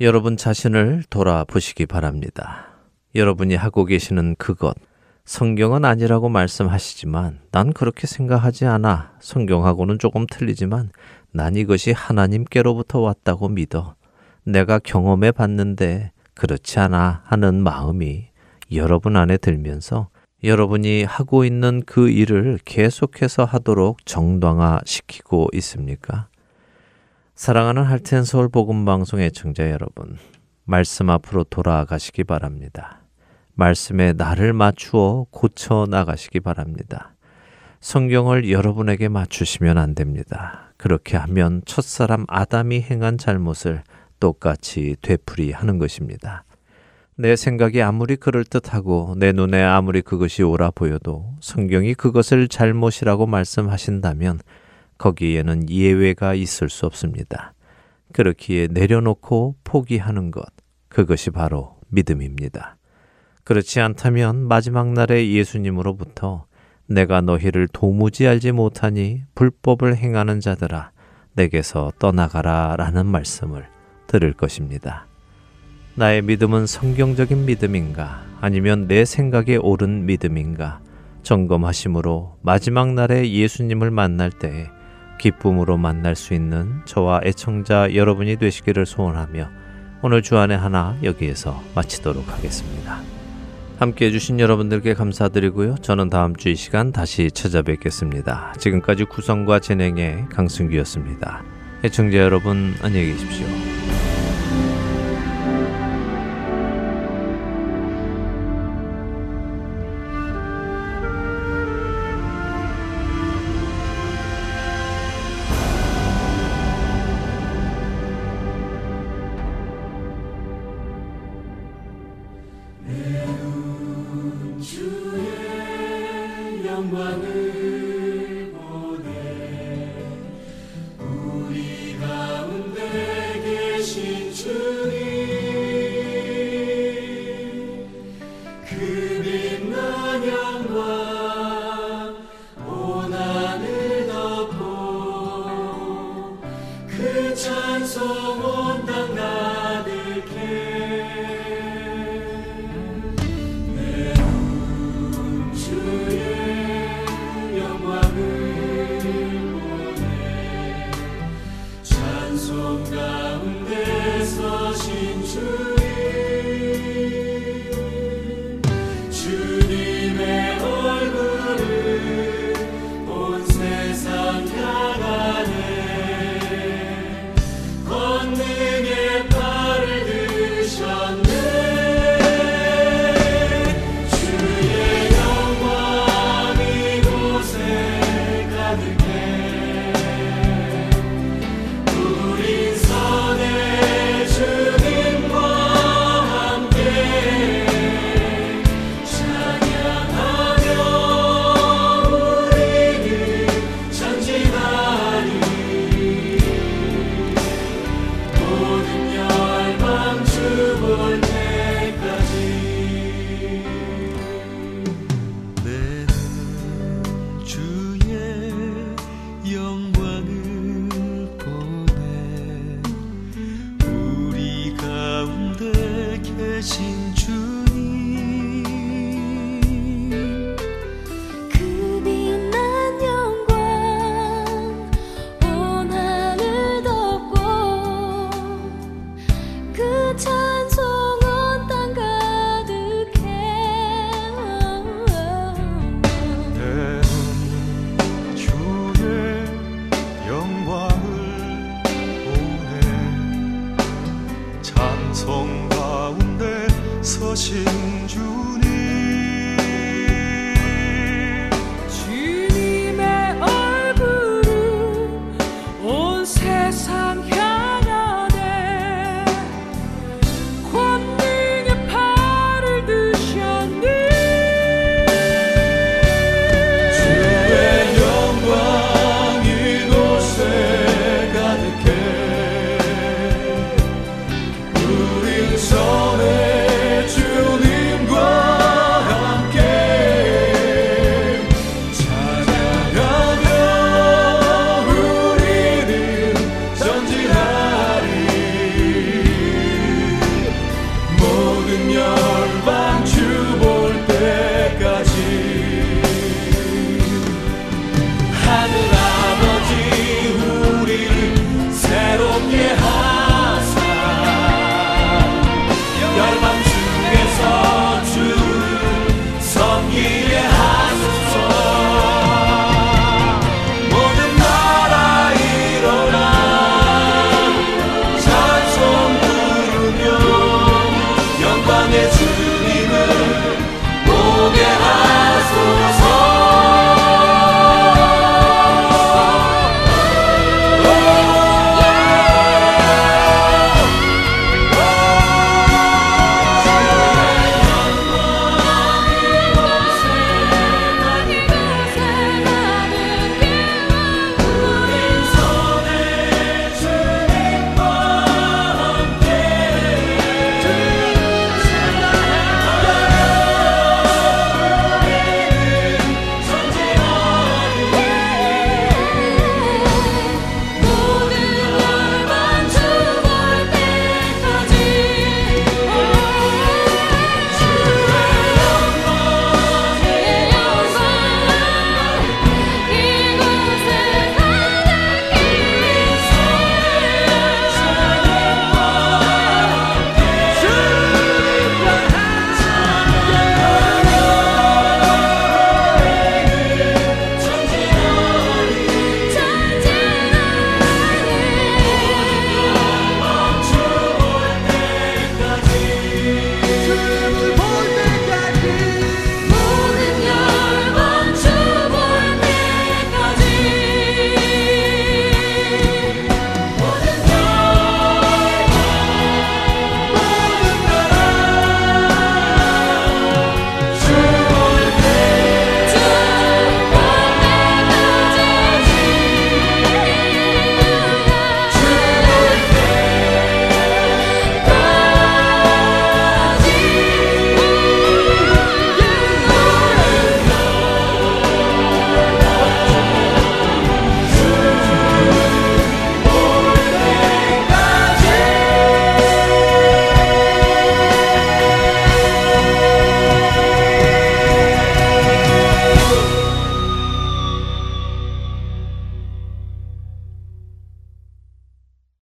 여러분 자신을 돌아보시기 바랍니다. 여러분이 하고 계시는 그것, 성경은 아니라고 말씀하시지만 난 그렇게 생각하지 않아. 성경하고는 조금 틀리지만 난 이것이 하나님께로부터 왔다고 믿어. 내가 경험해 봤는데 그렇지 않아 하는 마음이 여러분 안에 들면서 여러분이 하고 있는 그 일을 계속해서 하도록 정당화 시키고 있습니까? 사랑하는 할텐 서울 복음 방송의 청자 여러분, 말씀 앞으로 돌아가시기 바랍니다. 말씀에 나를 맞추어 고쳐 나가시기 바랍니다. 성경을 여러분에게 맞추시면 안 됩니다. 그렇게 하면 첫사람 아담이 행한 잘못을 똑같이 되풀이하는 것입니다. 내 생각이 아무리 그럴듯하고 내 눈에 아무리 그것이 옳아 보여도 성경이 그것을 잘못이라고 말씀하신다면 거기에는 예외가 있을 수 없습니다. 그렇기에 내려놓고 포기하는 것, 그것이 바로 믿음입니다. 그렇지 않다면 마지막 날에 예수님으로부터 내가 너희를 도무지 알지 못하니 불법을 행하는 자들아, 내게서 떠나가라 라는 말씀을 들을 것입니다. 나의 믿음은 성경적인 믿음인가? 아니면 내 생각에 옳은 믿음인가? 점검하심으로 마지막 날에 예수님을 만날 때에 기쁨으로 만날 수 있는 저와 애청자 여러분이 되시기를 소원하며 오늘 주안의 하나 여기에서 마치도록 하겠습니다. 함께 해주신 여러분들께 감사드리고요. 저는 다음 주 이 시간 다시 찾아뵙겠습니다. 지금까지 구성과 진행의 강승규였습니다. 애청자 여러분 안녕히 계십시오.